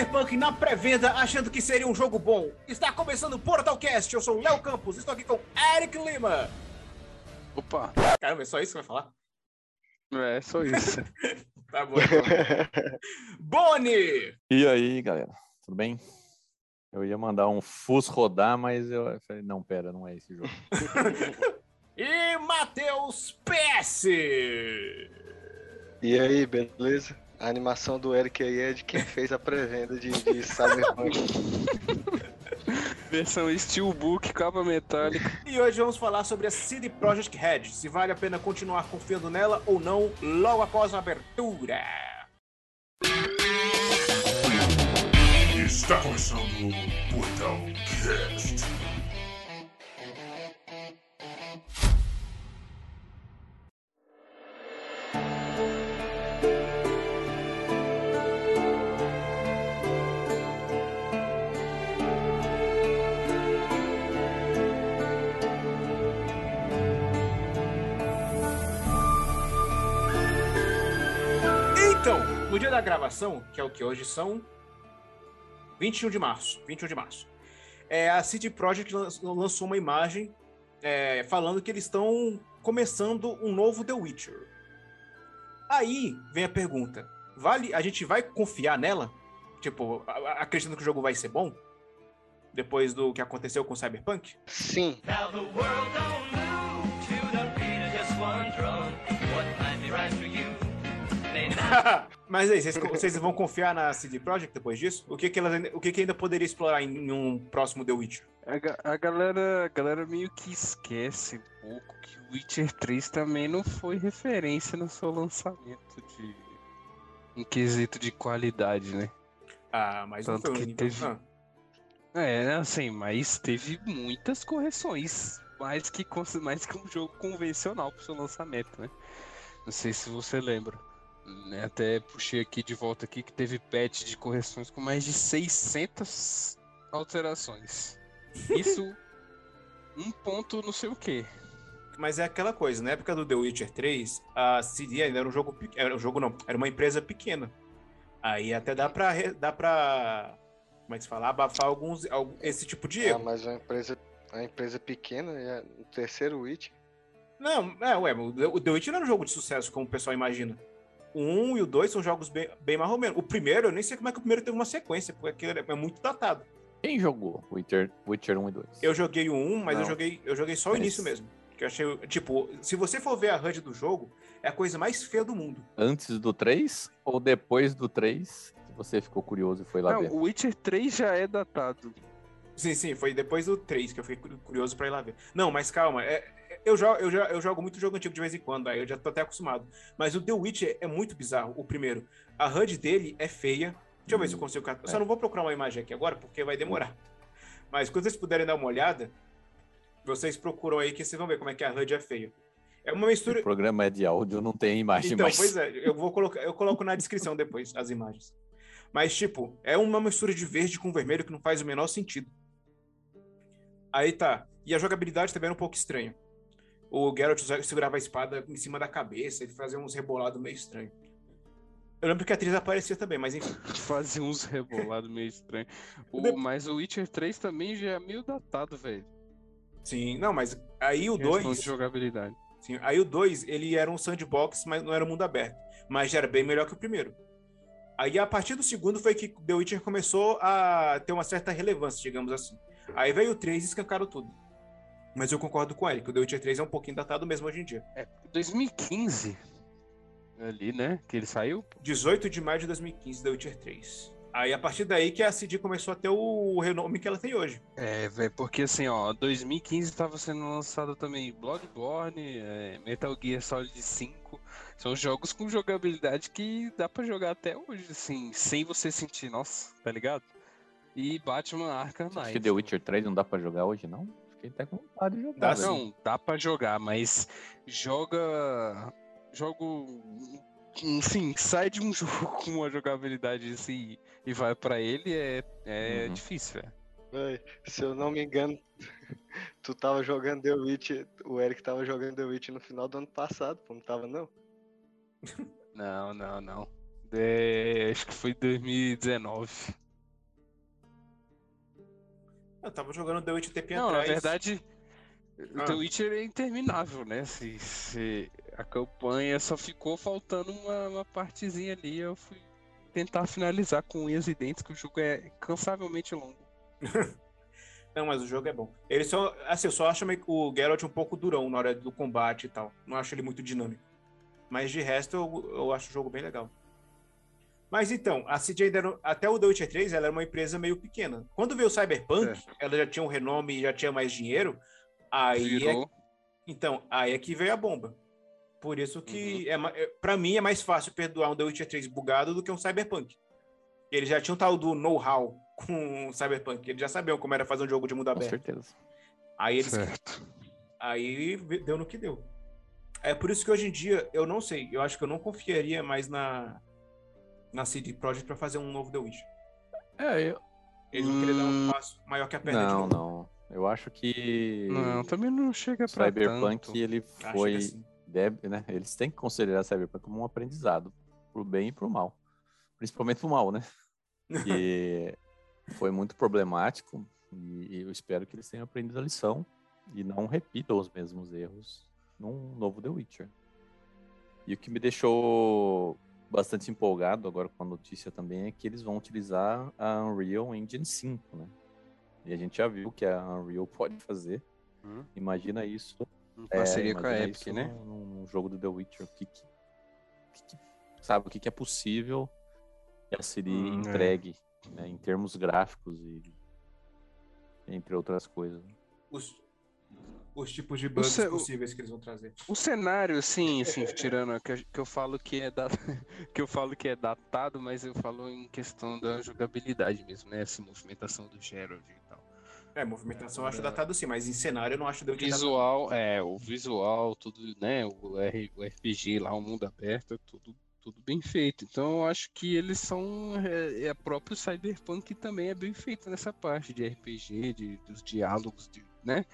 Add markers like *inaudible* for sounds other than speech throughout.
Cyberpunk na pré-venda achando que seria um jogo bom. Está começando o Portalcast. Eu sou o Léo Campos. Estou aqui com Eric Lima. Opa, Caramba, é só isso que vai falar? é só isso. *laughs* Tá bom. Então. Boni! E aí, galera, tudo bem? Eu ia mandar um FUS rodar, mas eu falei, não, pera, não é esse jogo. *laughs* E Matheus PS. E aí, beleza? A animação do Eric aí é de quem fez a pré-venda de, de Cyberpunk. *laughs* Versão Steelbook, capa metálica. E hoje vamos falar sobre a CD Projekt Red. Se vale a pena continuar confiando nela ou não logo após a abertura. Está começando o Portal Cast. Gravação, que é o que hoje são 21 de março, 21 de março. É, a CD Projekt lan- lançou uma imagem é, falando que eles estão começando um novo The Witcher. Aí vem a pergunta: vale, a gente vai confiar nela? Tipo, acreditando que o jogo vai ser bom? Depois do que aconteceu com o Cyberpunk? Sim, *laughs* Mas aí, vocês, vocês vão confiar na CD Projekt depois disso? O que, que, elas, ainda- o que, que ainda poderia explorar em, em um próximo The Witcher? A, a galera, a galera meio que esquece um pouco que o Witcher 3 também não foi referência no seu lançamento de. em quesito de qualidade, né? Ah, mas não Tanto foi um que teve- Ah. É, assim, mas teve muitas correções. Mais que, mais que um jogo convencional pro seu lançamento, né? Não sei se você lembra. Né, Até puxei aqui de volta aqui que teve patch de correções com mais de 600 alterações. Isso *laughs* um ponto não sei o quê. Mas é aquela coisa, na época do The Witcher 3, a CD ainda era um jogo era um jogo não, era uma empresa pequena. Aí até dá pra dá para como é que se fala, abafar alguns algum- esse tipo de ah, erro. mas uma empresa, uma empresa pequena, é o terceiro Witch. Não, é, ué, o The- o The Witcher não era um jogo de sucesso como o pessoal imagina. O 1 e o 2 são jogos bem, bem mais ou menos. O primeiro, eu nem sei como é que o primeiro teve uma sequência, porque aquele é muito datado. Quem jogou Witcher, Witcher 1 e 2? Eu joguei o 1, mas eu joguei, eu joguei só o Mas- início mesmo. Que eu achei, tipo, se você for ver a HUD do jogo, é a coisa mais feia do mundo. Antes do 3 ou depois do 3 que você ficou curioso e foi lá Não, ver? o Witcher 3 já é datado. Sim, sim, foi depois do 3 que eu fiquei cu- curioso pra ir lá ver. Não, mas calma, é- eu, jogo, eu, já- eu jogo muito jogo antigo de vez em quando, aí eu já tô até acostumado. Mas o The Witcher é muito bizarro, o primeiro. A HUD dele é feia. Deixa eu ver se eu consigo. cat- Só é. não vou procurar uma imagem aqui agora, porque vai demorar. Mas quando vocês puderem dar uma olhada, vocês procuram aí que vocês vão ver como é que a HUD é feia. É uma mistura. O programa é de áudio, não tem imagem Então, mais. pois é, eu vou colocar, eu coloco na descrição depois as imagens. Mas, tipo, é uma mistura de verde com vermelho que não faz o menor sentido. Aí tá. E a jogabilidade também era um pouco estranha. O Geralt segurava a espada em cima da cabeça, ele fazia uns rebolados meio estranhos. Eu lembro que a atriz aparecia também, mas enfim. *laughs* Fazia uns rebolados meio estranhos. O- Mas o Witcher 3 também já é meio datado, velho. Sim, não, mas aí o em questão 2. de jogabilidade. Sim, aí o 2, ele era um sandbox, mas não era um mundo aberto. Mas já era bem melhor que o primeiro. Aí a partir do segundo foi que The Witcher começou a ter uma certa relevância, digamos assim. Aí veio o 3 e escancaram tudo. Mas eu concordo com ele, que o The Witcher 3 é um pouquinho datado mesmo hoje em dia. 2015, ali, né? Que ele saiu. 18 de maio de 2015, The Witcher 3. Aí a partir daí que a CD começou a ter o renome que ela tem hoje. É, velho, porque assim, ó, 2015 tava sendo lançado também Bloodborne, é, Metal Gear Solid 5. São jogos com jogabilidade que dá pra jogar até hoje, assim, sem você sentir, nossa, tá ligado? E Batman Arkham Acho Knight. que The Witcher 3 não dá pra jogar hoje, não? Fiquei até com vontade de jogar. Dá velho. sim. Não, dá pra jogar, mas joga. Jogo. Enfim, sai de um *laughs* jogo com uma jogabilidade assim e vai pra ele é, é Uhum. difícil, velho. Se eu não me engano, *laughs* tu tava jogando The Witch, o Eric tava jogando The Witch no final do ano passado, pô, não tava não? Não, não, não. É, acho que foi 2019. Eu tava jogando The Witcher tempo Não, atrás. na verdade, Ah. The Witcher é interminável, né? Se, se a campanha só ficou faltando uma, uma partezinha ali, eu fui tentar finalizar com unhas e dentes, que o jogo é cansavelmente longo. *laughs* Não, mas o jogo é bom. Ele só. Assim, eu só acho o Geralt um pouco durão na hora do combate e tal. Não acho ele muito dinâmico. Mas de resto, eu, eu acho o jogo bem legal. Mas então, a CJ ainda não- até o The Witcher 3, ela era uma empresa meio pequena. Quando veio o Cyberpunk, ela já tinha um renome e já tinha mais dinheiro. Aí é, então, aí é que veio a bomba. Por isso que, é, ma- é, pra mim, é mais fácil perdoar um The Witcher 3 bugado do que um Cyberpunk. Eles já tinham tal do know-how *laughs* com o Cyberpunk. Eles já sabiam como era fazer um jogo de mundo Com aberto. certeza. Aí eles Certo. Aí deu no que deu. É por isso que hoje em dia eu não sei. Eu acho que eu não confiaria mais na na CD Projekt pra fazer um novo The Witcher. É, eu... Eles vão querer dar um Hum. passo maior que a perna de Não, novo. não. Eu acho que Não, também não chega pra Cyberpunk tanto. ele Acho foi, assim. deve, né? Eles têm que considerar Cyberpunk como um aprendizado, pro bem e pro mal, principalmente pro mal, né? *laughs* E foi muito problemático e eu espero que eles tenham aprendido a lição e não repitam os mesmos erros num novo The Witcher. E o que me deixou bastante empolgado agora com a notícia também é que eles vão utilizar a Unreal Engine 5, né? E a gente já viu que a Unreal pode fazer. Hum. Imagina isso Em é, parceria com a Epic, né? Num, num jogo do The Witcher. Que, que- que sabe, o que, que é possível que a Siri Hum, é. entregue né, em termos gráficos e entre outras coisas. Os, os tipos de bugs ce- possíveis que eles vão trazer. O cenário, assim, assim, tirando que, eu- que eu falo que é *laughs* que eu falo que é datado, mas eu falo em questão da jogabilidade mesmo, né? Essa movimentação do Gerald e tal. É, movimentação eu acho datado sim, mas em cenário eu não acho datado. Visual, é, o visual, tudo, né? O, R, o RPG lá, o mundo aberto, é tudo, tudo bem feito. Então eu acho que eles são. É, é próprio Cyberpunk também é bem feito nessa parte de RPG, de, dos diálogos, de, né?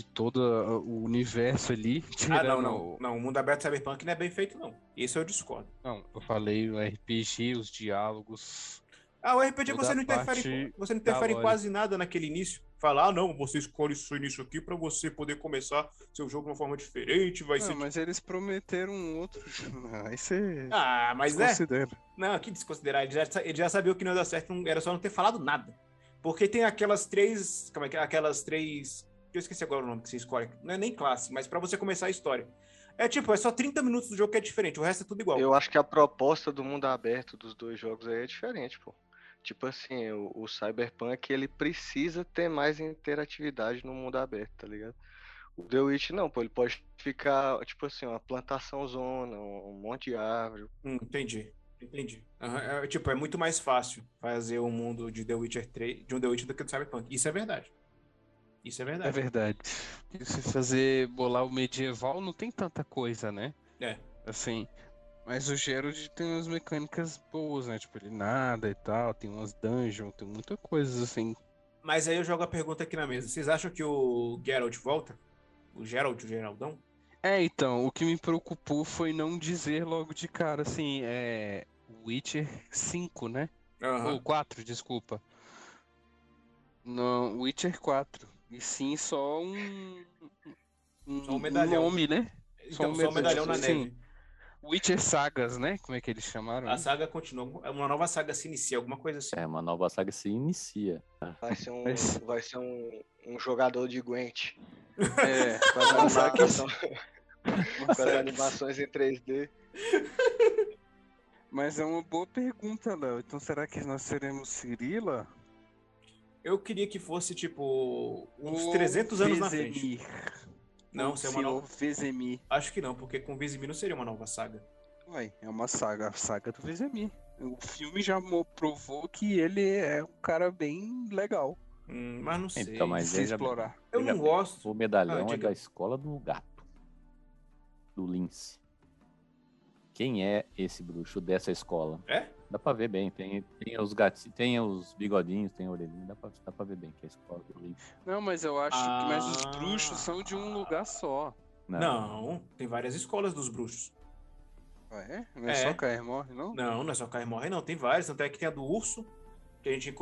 De todo o universo ali. *laughs* Ah, não, não. Não, o mundo aberto Cyberpunk não é bem feito, não. Isso eu discordo. Não, eu falei o RPG, os diálogos. Ah, o RPG você não interfere, você não interfere em quase nada naquele início. Falar, ah, não, você escolhe seu início aqui pra você poder começar seu jogo de uma forma diferente, vai ser. Não, mas eles prometeram um outro. *laughs* Aí você Ah, mas é. Não, que desconsiderar. Ele já, ele já sabia o que não ia dar certo, era só não ter falado nada. Porque tem aquelas três. Como é que é? Aquelas três. Eu esqueci agora o nome que você escolhe. Não é nem classe, mas pra você começar a história. É tipo, é só 30 minutos do jogo que é diferente, o resto é tudo igual. Eu acho que a proposta do mundo aberto dos dois jogos aí é diferente, pô. Tipo assim, o, o Cyberpunk ele precisa ter mais interatividade no mundo aberto, tá ligado? O The Witch não, pô, ele pode ficar, tipo assim, uma plantação zona, um, um monte de árvore. Hum, entendi. Entendi. Aham, é, tipo, é muito mais fácil fazer o mundo de The Witcher 3, de um The Witcher do que do Cyberpunk. Isso é verdade. Isso é É verdade. verdade. E se fazer bolar o medieval não tem tanta coisa, né? É. Assim. Mas o Gerald tem umas mecânicas boas, né? Tipo, ele nada e tal, tem umas dungeons, tem muita coisa assim. Mas aí eu jogo a pergunta aqui na mesa. Vocês acham que o Geralt volta? O Geralt, o Geraldão? É, então, o que me preocupou foi não dizer logo de cara, assim, é. Witcher 5, né? Aham. Ou 4, desculpa. Não, Witcher 4. E sim só um. Um, Só um medalhão. nome, né? Então, um só o medalhão na sim. neve. Witcher Sagas, né? Como é que eles chamaram? A saga continua. Uma nova saga se inicia, alguma coisa assim. É, uma nova saga se inicia. Vai ser um, Mas- vai ser um, um jogador de Gwent. *laughs* É, Com as, animação- *laughs* com as animações em 3D. Mas é uma boa pergunta, Léo. Então será que nós seremos Cirila? Eu queria que fosse, tipo, uns Ou 300 anos na frente. Não, Ou se é uma nova... Vesemir. Acho que não, porque com Vizimi não seria uma nova saga. Ué, é uma saga, a saga do Vesemir. O filme já mo- provou que ele é um cara bem legal Hum, mas não sei. Então, mas se já- explorar. Eu Veja não bem, gosto. O medalhão Ah, é da escola do gato. Do lince. Quem é esse bruxo dessa escola? É? Dá pra ver bem. Tem, tem os gatinhos, tem os bigodinhos, tem a orelhinha. Dá pra, dá pra ver bem que é a escola do lince. Não, mas eu acho que mas os Ah. bruxos são de um lugar só. Não, tem várias escolas dos bruxos. Ah, é? Não é, É. só Cair morre, não? Não, não é só Cair morre, não. Tem vários. Tanto é que tem a do urso, que a gente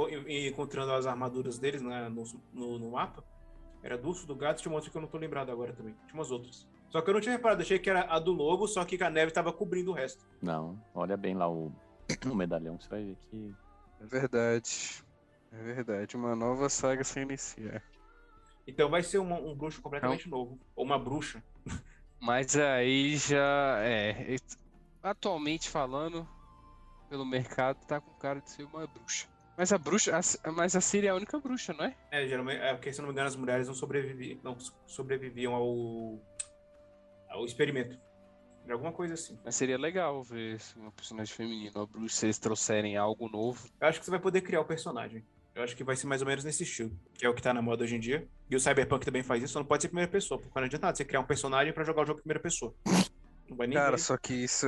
encontrando as armaduras deles né, no, no, no mapa. Era do urso, do gato, tinha uma outra que eu não tô lembrado agora também. Tinha umas outras. Só que eu não tinha reparado, achei que era a do lobo, só que a neve tava cobrindo o resto. Não, olha bem lá o, o medalhão, você vai ver que. É verdade. É verdade. Uma nova saga se iniciar. Então vai ser uma- um bruxo completamente novo. Ou uma bruxa. Mas aí já é. Atualmente falando, pelo mercado, tá com cara de ser uma bruxa. Mas a bruxa. a mas a Siri é a única bruxa, não é? É, geralmente, é porque se não me engano, as mulheres não sobreviviam, não sobreviviam ao, ao experimento. Era alguma coisa assim. Mas seria legal ver se uma personagem feminina, uma bruxa, se eles trouxerem algo novo. Eu acho que você vai poder criar o personagem. Eu acho que vai ser mais ou menos nesse estilo, que é o que tá na moda hoje em dia. E o Cyberpunk também faz isso, só não pode ser primeira pessoa, porque não adianta nada você criar um personagem pra jogar o jogo em primeira pessoa. Não vai nem Cara, ver. só que isso.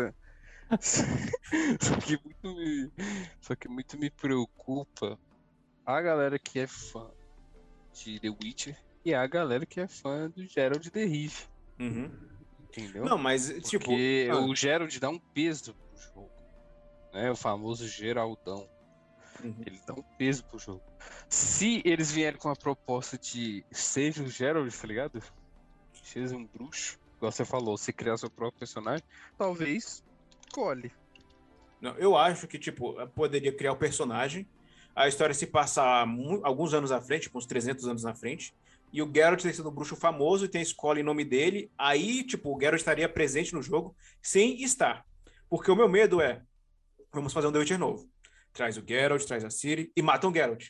*laughs* só que muito me. Só que muito me preocupa a galera que é fã de The Witcher e a galera que é fã do Gerald de Rive. Uhum. Entendeu? Não, mas, tipo. Porque ah, o Gerald dá um peso pro jogo. Né? O famoso Geraldão. uhum. Ele dá um peso pro jogo. Se eles vierem com a proposta de seja o Gerald, tá ligado? Seja um bruxo, igual você falou, se criar seu próprio personagem, talvez colhe. Não, eu acho que, tipo, poderia criar o personagem, a história se passar alguns anos à frente, tipo, uns 300 anos na frente, e o Geralt tem sido um bruxo famoso e tem escola em nome dele, aí, tipo, o Geralt estaria presente no jogo sem estar. Porque o meu medo é, vamos fazer um The Witcher novo. Traz o Geralt, traz a Ciri e matam o Geralt.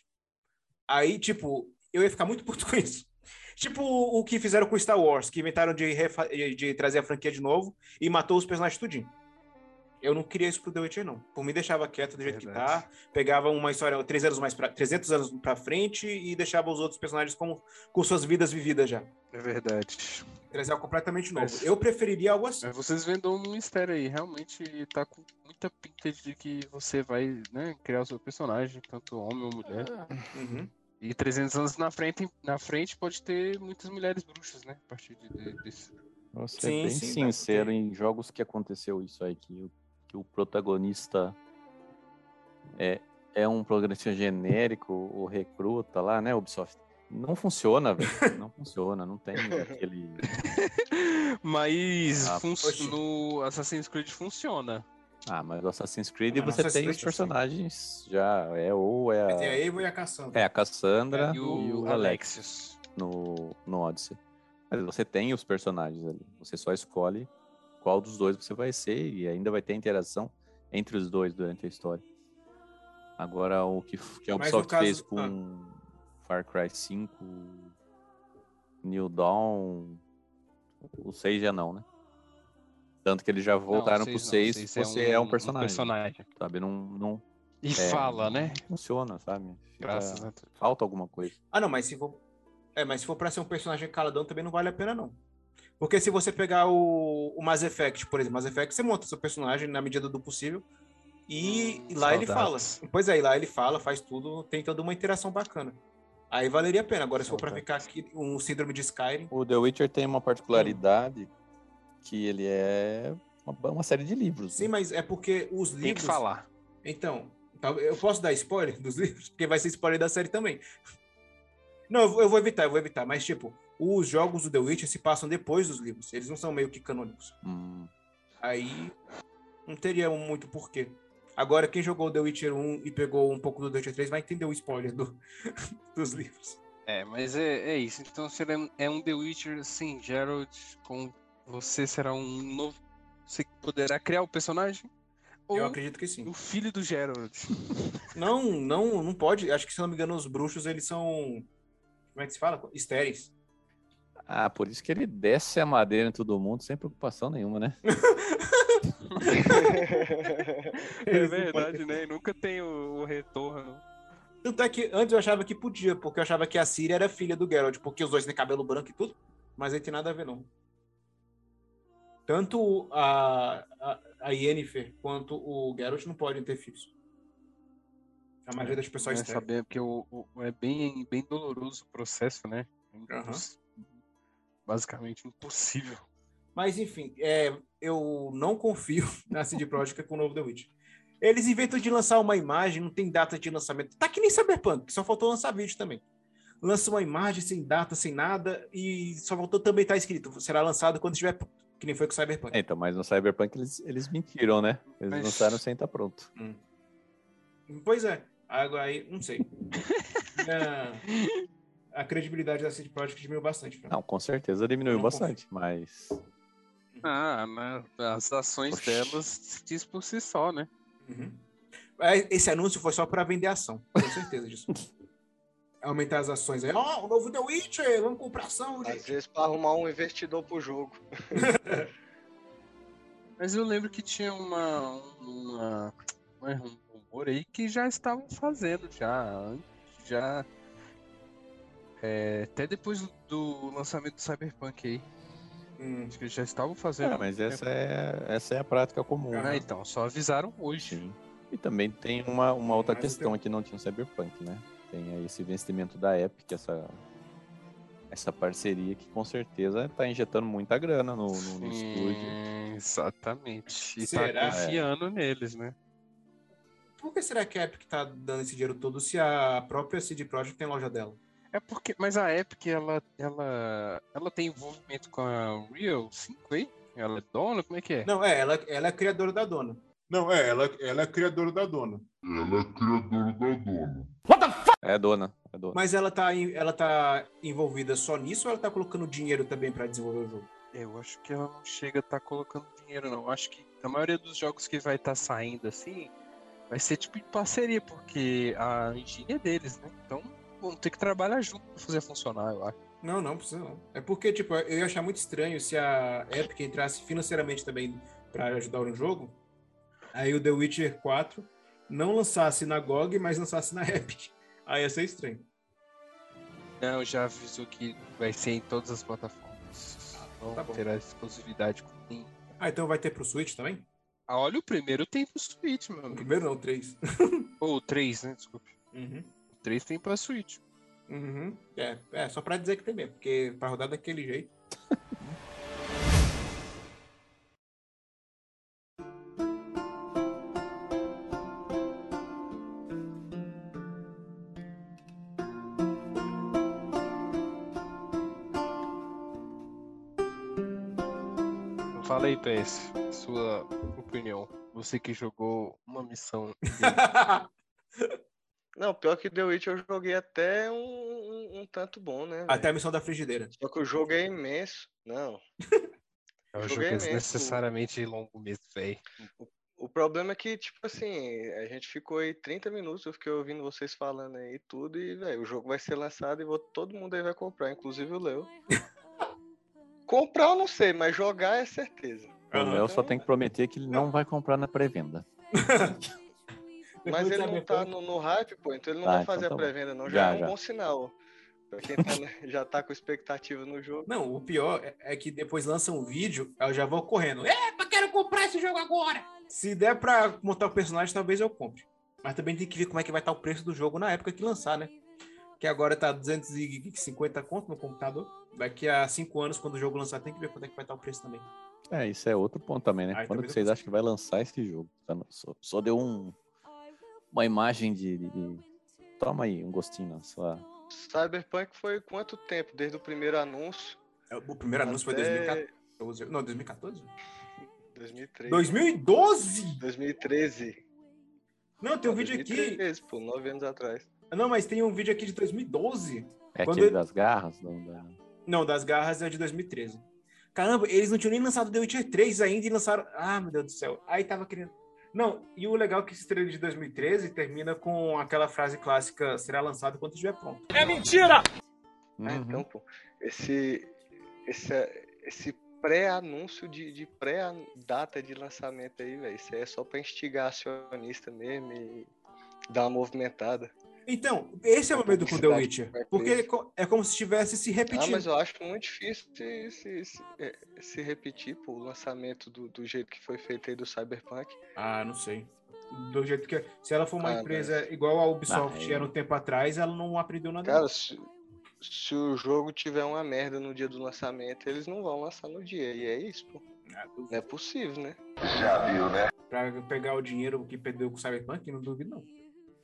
Aí, tipo, eu ia ficar muito puto *laughs* com isso. Tipo o que fizeram com Star Wars, que inventaram de- de trazer a franquia de novo e matou os personagens tudinho. Eu não queria isso pro The Witcher, não. Por mim, deixava quieto do jeito que tá. Pegava uma história três anos mais pra, 300 anos pra frente e deixava os outros personagens com, com suas vidas vividas já. É verdade. Trazer algo completamente novo. Mas- Eu preferiria algo assim. Mas vocês vendam um mistério aí. Realmente tá com muita pinta de que você vai né, criar o seu personagem, tanto homem ou mulher. Uhum. E 300 anos na frente, na frente pode ter muitas mulheres bruxas, né? A partir de, de- desse. Vou ser Sim, bem sim, vai sincero em jogos que aconteceu isso aí, que, o- que o protagonista é, é um protagonista genérico, o recruta lá, né, Ubisoft? Não funciona, velho. Não *laughs* funciona, não tem aquele. *laughs* Mas Ah, fun- no Assassin's Creed funciona. Ah, mas o Assassin's Creed Ah, você Assassin's tem os personagens já. É ou é Tem a a, Eivor e a Cassandra. é a Cassandra E e o, o, Alex Alexios. no, no Odyssey. Mas você tem os personagens ali. Você só escolhe qual dos dois você vai ser e ainda vai ter interação entre os dois durante a história. Agora, o que, que a Ubisoft caso- fez com Far Cry 5, New Dawn, o 6 já não, né? Tanto que eles já voltaram pro 6, seis você é um, personagem, Um sabe? Não, não E É, fala, né? funciona, sabe? Fica- Graças a Deus. Falta alguma coisa. Ah, não, mas se for. É, mas se for pra ser um personagem caladão também não vale a pena, não. Porque se você pegar o, o Mass Effect, por exemplo, Mass Effect, você monta seu personagem na medida do possível. E Hum, lá ele fala. saudades. Pois é, lá ele fala, faz tudo, tem toda uma interação bacana. Aí valeria a pena. Agora, se for pra ficar aqui um síndrome de Skyrim. O The Witcher tem uma particularidade que ele é uma, uma série de livros. Sim, né? mas é porque os Tem que livros. falar. Então, eu posso dar spoiler *laughs* dos livros? Porque vai ser spoiler da série também. Não, eu vou- eu vou evitar, eu vou evitar. Mas, tipo, os jogos do The Witcher se passam depois dos livros. Eles não são meio que canônicos. Hum, Aí não teria muito porquê. Agora, quem jogou The Witcher 1 e pegou um pouco do The Witcher 3 vai entender o spoiler do- *laughs* dos livros. É, mas é, é isso. Então será é um The Witcher, sim, Geralt, com você será um novo. Você poderá criar o personagem? Ou Eu acredito que sim. o filho do Geralt? *laughs* Não, não, não pode. Acho que, se eu não me engano, os bruxos, eles são. Como é que se fala? Estéreis. Ah, por isso que ele desce a madeira em todo mundo sem preocupação nenhuma, né? É verdade, né? Nunca tem o, o retorno. Tanto é que antes eu achava que podia, porque eu achava que a Ciri era filha do Geralt, porque os dois têm cabelo branco e tudo, mas aí tem nada a ver, não. Tanto a, a, a Yennefer quanto o Geralt não podem ter filhos. A maioria das pessoas É, tem. saber, porque o, o- é bem, bem doloroso o processo, né? É Aham. imposs- Basicamente impossível. Mas enfim, é, eu não confio *laughs* na CD Projekt com o novo The Witcher. Eles inventam de lançar uma imagem, não tem data de lançamento. Tá que nem Cyberpunk, só faltou lançar vídeo também. Lança uma imagem sem data, sem nada, e só faltou também estar escrito, será lançado quando estiver pronto, que nem foi com o Cyberpunk. É, então, mas no Cyberpunk eles, eles mentiram, né? Eles Mas- lançaram sem estar pronto. Pois é, agora aí, não sei. *laughs* É, a credibilidade da CD Projekt diminuiu bastante. pra mim. Não, com certeza diminuiu Não bastante, mas Ah, mas as ações Oxi. delas se diz por si só, né? Uhum. É, Esse anúncio foi só para vender ação, tenho certeza disso. *laughs* Aumentar as ações aí. Ó, o novo The Witcher, vamos comprar ação, Às gente. vezes pra arrumar um investidor pro jogo. *laughs* Mas eu lembro que tinha uma, uma, um rumor aí que já estavam fazendo já, antes- já é, até depois do lançamento do Cyberpunk aí, Hum. acho que eles já estavam fazendo. É, mas essa é, essa é a prática comum. Ah, né? então, só avisaram hoje. Sim. E também tem uma, uma outra Mas questão tenho- que não tinha no Cyberpunk, né? Tem aí esse investimento da Epic, essa, essa parceria que com certeza tá injetando muita grana no, no- no estúdio. Exatamente. E Será? tá confiando neles, né? Por que será que a Epic tá dando esse dinheiro todo se a própria CD Projekt tem loja dela? É porque, mas a Epic, ela, ela, ela tem envolvimento com a Real 5 aí? Ela é dona? Como é que é? Não, é, ela, ela é criadora da dona. Não, é, ela, ela é criadora da dona. Ela é criadora da dona. É dona, é dona. Mas ela tá, ela tá envolvida só nisso ou ela tá colocando dinheiro também para desenvolver o jogo? Eu acho que ela não chega a estar colocando dinheiro, não. Eu acho que a maioria dos jogos que vai estar saindo assim vai ser tipo em parceria, porque a engine é deles, né? Então vão ter que trabalhar junto pra fazer funcionar, eu acho. Não, não precisa não. É porque, tipo, eu ia achar muito estranho se a Epic entrasse financeiramente também para ajudar no jogo. Aí o The Witcher 4 não lançasse na GOG, mas lançasse na *laughs* Epic. Aí ia ser estranho. Não, já avisou que vai ser em todas as plataformas. Não tá terá exclusividade com ninguém. Ah, então vai ter pro Switch também? Ah, olha, o primeiro tem pro Switch, meu O primeiro não, o 3. Ou o 3, né? Desculpe. Uhum. O 3 tem pra Switch. Uhum. É, é, só pra dizer que tem mesmo, porque pra rodar daquele jeito. Fala aí, PS, sua opinião. Você que jogou uma missão. *laughs* Não, pior que The Witch eu joguei até um, um- um tanto bom, né? Até a missão da frigideira. Só que o jogo é imenso. Não. *laughs* É um jogo mesmo. desnecessariamente longo mesmo, velho. O problema é que, tipo assim, a gente ficou aí 30 minutos, eu fiquei ouvindo vocês falando aí tudo, e, velho, o jogo vai ser lançado e vou- todo mundo aí vai comprar, inclusive o Leo. comprar eu não sei, mas jogar é certeza. O Léo só tem que prometer que ele não vai comprar na pré-venda. *laughs* Mas ele não tá no, no hype, pô, então ele não Tá, vai então fazer tá a bom. pré-venda, não. Já, Já, é um bom sinal. Pra quem tá, né, já tá com expectativa no jogo. Não, o pior é- é que depois lança um vídeo, eu já vou correndo. Epa, quero comprar esse jogo agora! Se der pra montar o personagem, talvez eu compre. Mas também tem que ver como é que vai estar o preço do jogo na época que lançar, né? Que agora tá 250 conto no computador. Daqui a 5 anos, quando o jogo lançar, tem que ver quanto é que vai estar o preço também. É, isso é outro ponto também, né? Aí Quando também que vocês acham que vai lançar esse jogo? Só- só deu um, uma imagem de, de- de- Toma aí, um gostinho na sua. Cyberpunk foi quanto tempo? Desde o primeiro anúncio? É, O primeiro anúncio foi até 2014. Não, 2014? 2013. 2012? 2013. Não, tem um vídeo aqui. 2013, pô, nove anos atrás. Não, mas tem um vídeo aqui de 2012. É Quando aquele ele- das garras? Não, da- Não, das garras é de 2013. Caramba, eles não tinham nem lançado The Witcher 3 ainda e lançaram. Ah, meu Deus do céu. Aí tava querendo. Não, e o legal é que esse trailer de 2013 termina com aquela frase clássica: será lançado quando estiver pronto. Ah, Uhum. então, pô, esse, esse, esse pré-anúncio de, de pré-data de lançamento aí, velho, isso aí é só pra instigar acionista mesmo e dar uma movimentada. Então, esse é o medo com The Witcher. Porque é co- é como se estivesse se Ah, repetindo. mas eu acho muito difícil se, se, se, é, se repetir, pô, o lançamento do, do jeito que foi feito aí do Cyberpunk. Ah, não sei. Do jeito que. Se ela for uma Ah, empresa igual a Ubisoft Ah, era um tempo atrás, ela não aprendeu nada. Cara, se, se o jogo tiver uma merda no dia do lançamento, eles não vão lançar no dia. E é isso, pô. Ah. Não é possível, né? Pra pegar o dinheiro que perdeu com o Cyberpunk, não duvido não.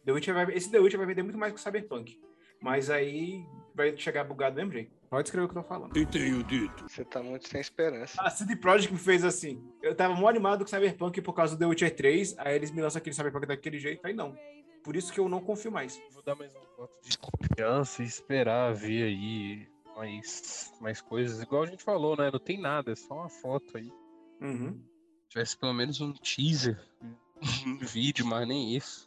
The Witcher vai, esse The Witcher vai vender muito mais que o Cyberpunk. Mas aí vai chegar bugado do mesmo jeito. Pode escrever o que eu tô falando. Você tá muito sem esperança. A CD Projekt me fez assim. Eu tava mó animado com o Cyberpunk por causa do The Witcher 3. Aí eles me lançam aquele Cyberpunk daquele jeito. Aí não. Por isso que eu não confio mais. Vou dar mais um voto de confiança e esperar ver aí mais, mais coisas. Igual a gente falou, né? Não tem nada, é só uma foto aí. Uhum. tivesse pelo menos um teaser, *laughs* um vídeo, mas nem isso.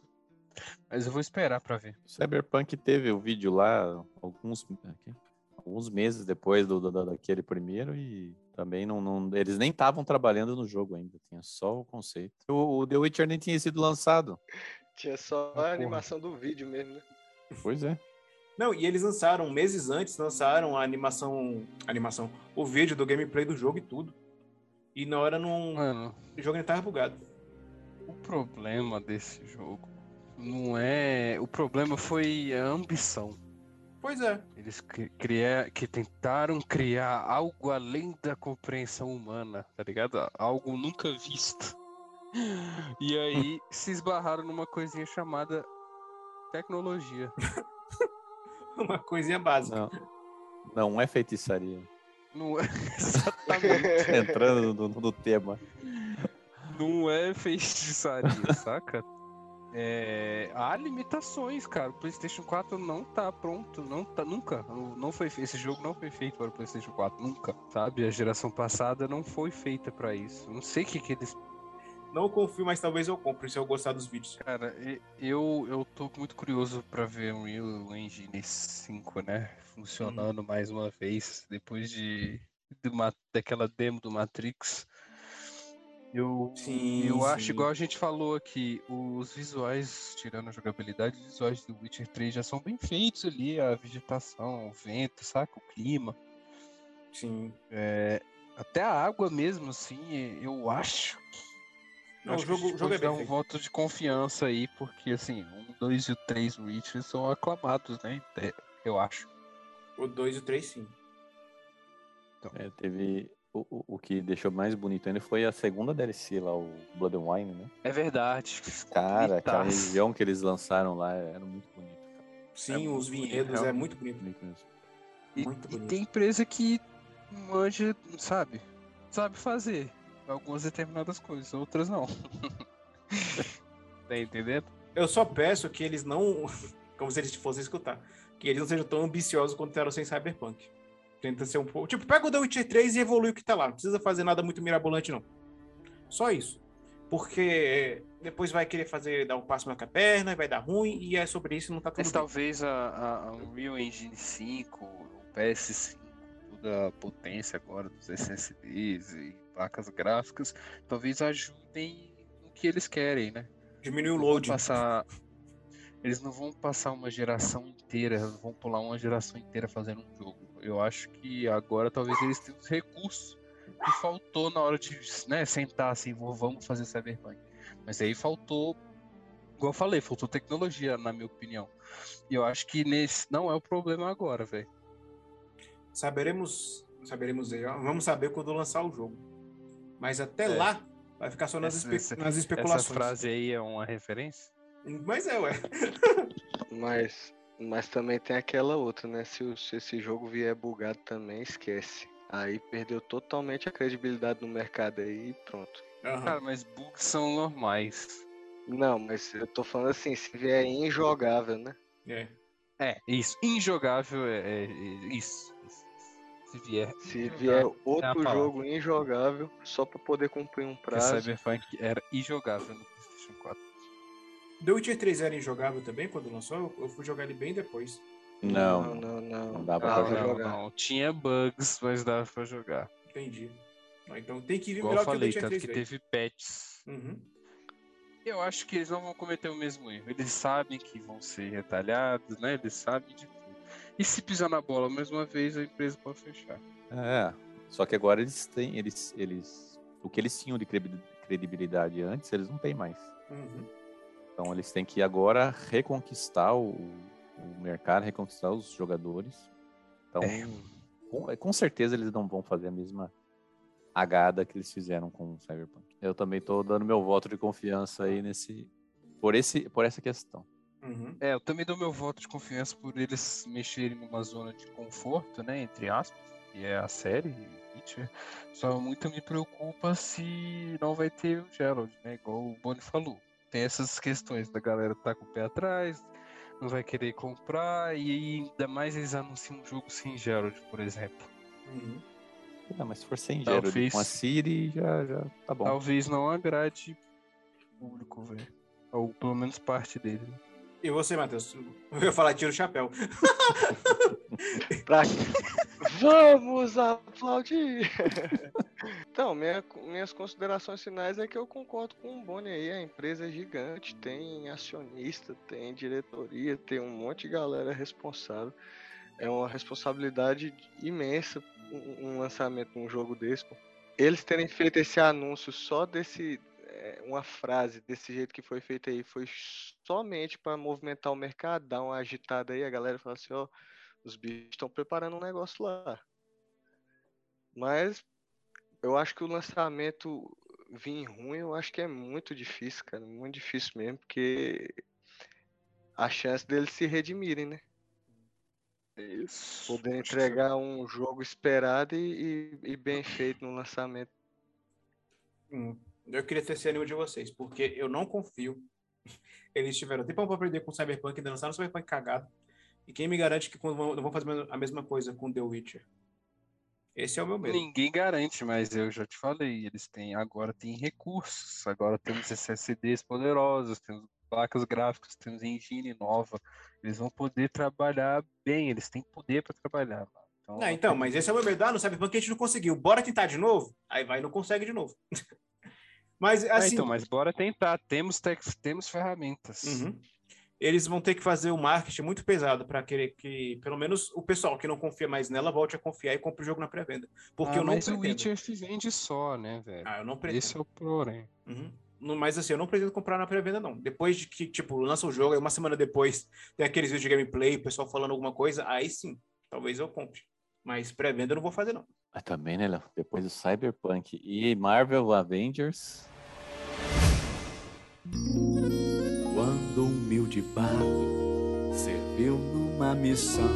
Mas eu vou esperar pra ver. Cyberpunk teve o vídeo lá alguns, aqui, alguns meses depois do, do- daquele primeiro e também não, não- eles nem estavam trabalhando no jogo ainda, tinha só o conceito. O, o The Witcher nem tinha sido lançado. Tinha só porra. a animação do vídeo mesmo, né? Pois é. Não, e eles lançaram, meses antes, lançaram a animação. Animação. O vídeo do gameplay do jogo e tudo. E na hora não. Mano, O jogo ainda tava bugado. o problema desse jogo não é. O problema foi a ambição. Pois é. Eles cri- cria... que tentaram criar algo além da compreensão humana, tá ligado? Algo nunca visto. E aí se esbarraram numa coisinha chamada tecnologia. *laughs* Uma coisinha básica. Não, não é feitiçaria. Não é *laughs* exatamente. Entrando no, no tema. Não é feitiçaria, saca? É, há limitações, cara. O PlayStation 4 não tá pronto, não tá nunca. Não foi esse jogo não foi feito para o PlayStation 4, nunca, sabe? A geração passada não foi feita pra isso. Não sei o que que eles Não confio, mas talvez eu compre se eu gostar dos vídeos. Cara, eu, eu tô muito curioso pra ver o Unreal Engine 5, né? Funcionando mais uma vez, depois de, de uma, daquela demo do Matrix. Eu, Sim, eu acho, sim. igual a gente falou aqui, os visuais, tirando a jogabilidade, os visuais do Witcher 3 já são bem feitos ali, a vegetação, o vento, saca? O clima. Sim. É, até a água mesmo, assim, eu acho que Não, Acho o que a jogo, jogo é pode dar um feito. voto de confiança aí, porque assim, um, dois e o três Witcher são aclamados, né? É, Eu acho. O 2 e o 3, sim. É, teve. O, o, o que deixou mais bonito ainda foi a segunda DLC lá, o Blood and Wine, né? É verdade. Cara, aquela região que eles lançaram lá era muito bonito. cara. Sim, É muito os bonito, vinhedos é muito bonito. Bonito mesmo. E, muito e bonito. tem empresa que manja, sabe? Sabe fazer algumas determinadas coisas, outras não. *laughs* tá entendendo? Eu só peço que eles não. *laughs* Como se eles fossem escutar. Que eles não sejam tão ambiciosos quanto eram sem Cyberpunk. Tenta ser um pouco. Tipo, pega o The Witcher 3 e evolui o que tá lá. Não precisa fazer nada muito mirabolante, não. Só isso. Porque depois vai querer fazer, dar um passo mais com a perna, vai dar ruim, e é sobre isso não tá tudo Mas bem. talvez a, a, Unreal Engine 5, o PS5, toda a potência agora dos SSDs e placas gráficas, talvez ajudem no que eles querem, né? Diminuir o load. Passar... Eles não vão passar uma geração inteira, vão pular uma geração inteira fazendo um jogo. Eu acho que agora talvez eles tenham os recursos que faltou na hora de né, sentar assim, "Vou- vamos fazer Cyberpunk. Mas aí faltou, igual eu falei, faltou tecnologia, na minha opinião. E eu acho que nesse não é o problema agora, velho. Saberemos. Saberemos. Vamos saber quando lançar o jogo. Mas até É. lá, vai ficar só nas, Essa- espe- essa- nas Essa especulações. frase aí é uma referência? Mas é, ué. Mas, mas também tem aquela outra, né? Se, se esse jogo vier bugado também, esquece. Aí perdeu totalmente a credibilidade no mercado aí e pronto. Aham. Cara, mas bugs são normais. Não, mas eu tô falando assim, se vier injogável, né? É. É, isso. Injogável é, é- é isso. Se vier. Se vier é a outro palavra. jogo injogável, só pra poder cumprir um Porque prazo. Cyberpunk era injogável no PlayStation 4. The Witcher 3 era injogável também quando lançou? Eu- fui jogar ele bem depois. Não, não, não. Não, Não dá pra Dava Não, jogar. não, jogar. não. Tinha bugs, mas dava pra jogar. Entendi. Ah, Então tem que vir Igual eu melhor que o The falei, Witcher tanto 3 que velho. teve patches. Uhum. Eu acho que eles não vão cometer o mesmo erro. Eles sabem que vão ser retalhados, né? Eles sabem de tudo. E se pisar na bola mais uma vez, a empresa pode fechar. É, só que agora eles têm, eles, eles, o que eles tinham de credi- credibilidade antes, eles não têm mais. Uhum. Então eles têm que agora reconquistar o, o mercado, reconquistar os jogadores Então, É. com, com certeza eles não vão fazer a mesma agada que eles fizeram com o Cyberpunk. Eu também tô dando meu voto de confiança aí nesse por esse por essa questão. Uhum. É, eu também dou meu voto de confiança por eles mexerem numa zona de conforto, né? Entre aspas, que é a série Witcher. Só muito me preocupa se não vai ter o Gerald, né? Igual o Bonnie falou. Tem essas questões da galera tá com o pé atrás, não vai querer comprar, e ainda mais eles anunciam um jogo sem Gerald, por exemplo. Uhum. Não, mas se for sem Gerald Talvez- com a Siri, já, já tá bom. Talvez não agrade o público, velho. Ou pelo menos parte dele. E você, Matheus? Eu ia falar tiro o chapéu. *laughs* *laughs* Pra... Vamos aplaudir! *laughs* então, minha- minhas considerações finais é que eu concordo com o Boni aí. A empresa é gigante, tem acionista, tem diretoria, tem um monte de galera responsável. É uma responsabilidade imensa um, lançamento de um jogo desse. Eles terem feito esse anúncio só desse. é, uma frase desse jeito que foi feita aí foi somente para movimentar o mercado, dar uma agitada aí, a galera fala assim, ó, os bichos estão preparando um negócio lá. Mas eu acho que o lançamento vir ruim, eu acho que é muito difícil, cara. Muito difícil mesmo, porque a chance deles se redimirem, né? Isso. Poder entregar um jogo esperado e, e- e bem feito no lançamento. Hum, Eu queria ter esse ânimo de vocês, porque eu não confio. *laughs* Eles tiveram tempo para aprender com o Cyberpunk, ainda lançaram o Cyberpunk cagado. E quem me garante que quando vão- não vão fazer a mesma coisa com The Witcher? Esse é o meu medo. Ninguém garante, mas eu já te falei, eles têm agora tem recursos, agora temos SSDs poderosos, temos placas gráficas, temos engine nova, eles vão poder trabalhar bem, eles têm poder para trabalhar. Então, Ah, então, mas esse é o meu medo. Ah, no Cyberpunk a gente não conseguiu. Bora tentar de novo? Aí vai e não consegue de novo. *laughs* mas, Ah, assim, então, mas bora tentar, temos temos ferramentas. Uhum. Eles vão ter que fazer um marketing muito pesado para querer que, pelo menos, o pessoal que não confia mais nela volte a confiar e compre o jogo na pré-venda. Porque Ah, eu não mas o pretendo. Witcher se vende só, né, velho? Ah, eu não pretendo. Esse é o porém. Uhum. No- Mas assim, eu não pretendo comprar na pré-venda, não. Depois de que, tipo, lança o jogo, aí uma semana depois *laughs* tem aqueles vídeos de gameplay, o pessoal falando alguma coisa, aí sim, talvez eu compre. Mas pré-venda eu não vou fazer, não. Mas também, né, Léo? Depois do Cyberpunk e Marvel Avengers. Um humilde bardo serviu numa missão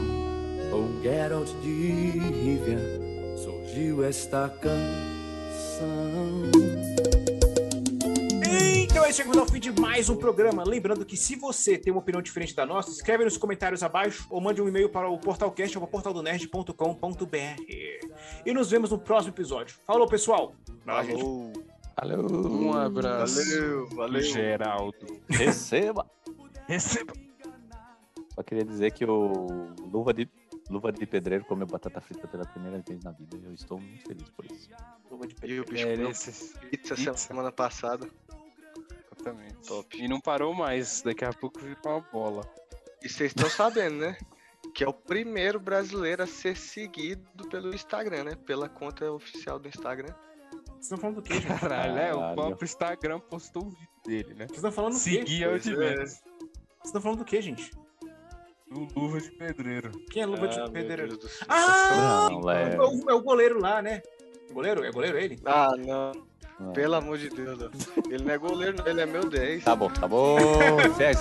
com Geralt de Rivia, surgiu esta canção. Então é isso, chegamos ao fim de mais um programa. Lembrando que se você tem uma opinião diferente da nossa, escreve nos comentários abaixo ou mande um e-mail para o portalcast ou portaldonerd.com.br. E nos vemos no próximo episódio. Falou, pessoal! Lá, gente. Valeu! Um abraço. Valeu, valeu! Geraldo. Receba! Receba. Só queria dizer que o Luva de, Luva de Pedreiro comeu batata frita pela primeira vez na vida. Eu estou muito feliz por isso. E o bicho É, comeu esses- pizza, pizza. semana passada. Exatamente. Top. E não parou mais, daqui a pouco virou uma bola. E vocês estão sabendo, né? Que é o primeiro brasileiro a ser seguido pelo Instagram, né? Pela conta oficial do Instagram. Vocês estão falando do quê, gente? Vocês Caralho, é, o próprio Instagram postou o vídeo dele, né? estão falando do quê? Seguir é o de é. menos. Vocês estão falando do quê, gente? O Luva de Pedreiro. Quem é Luva Ah, de Pedreiro? Do. Ah! Não, É Léo. o, é o goleiro lá, né? Goleiro? É goleiro ele? Ah, não. Não. Pelo amor de Deus. Ele não é goleiro, não. Ele é meu 10. Tá bom, tá bom. Amor de Deus.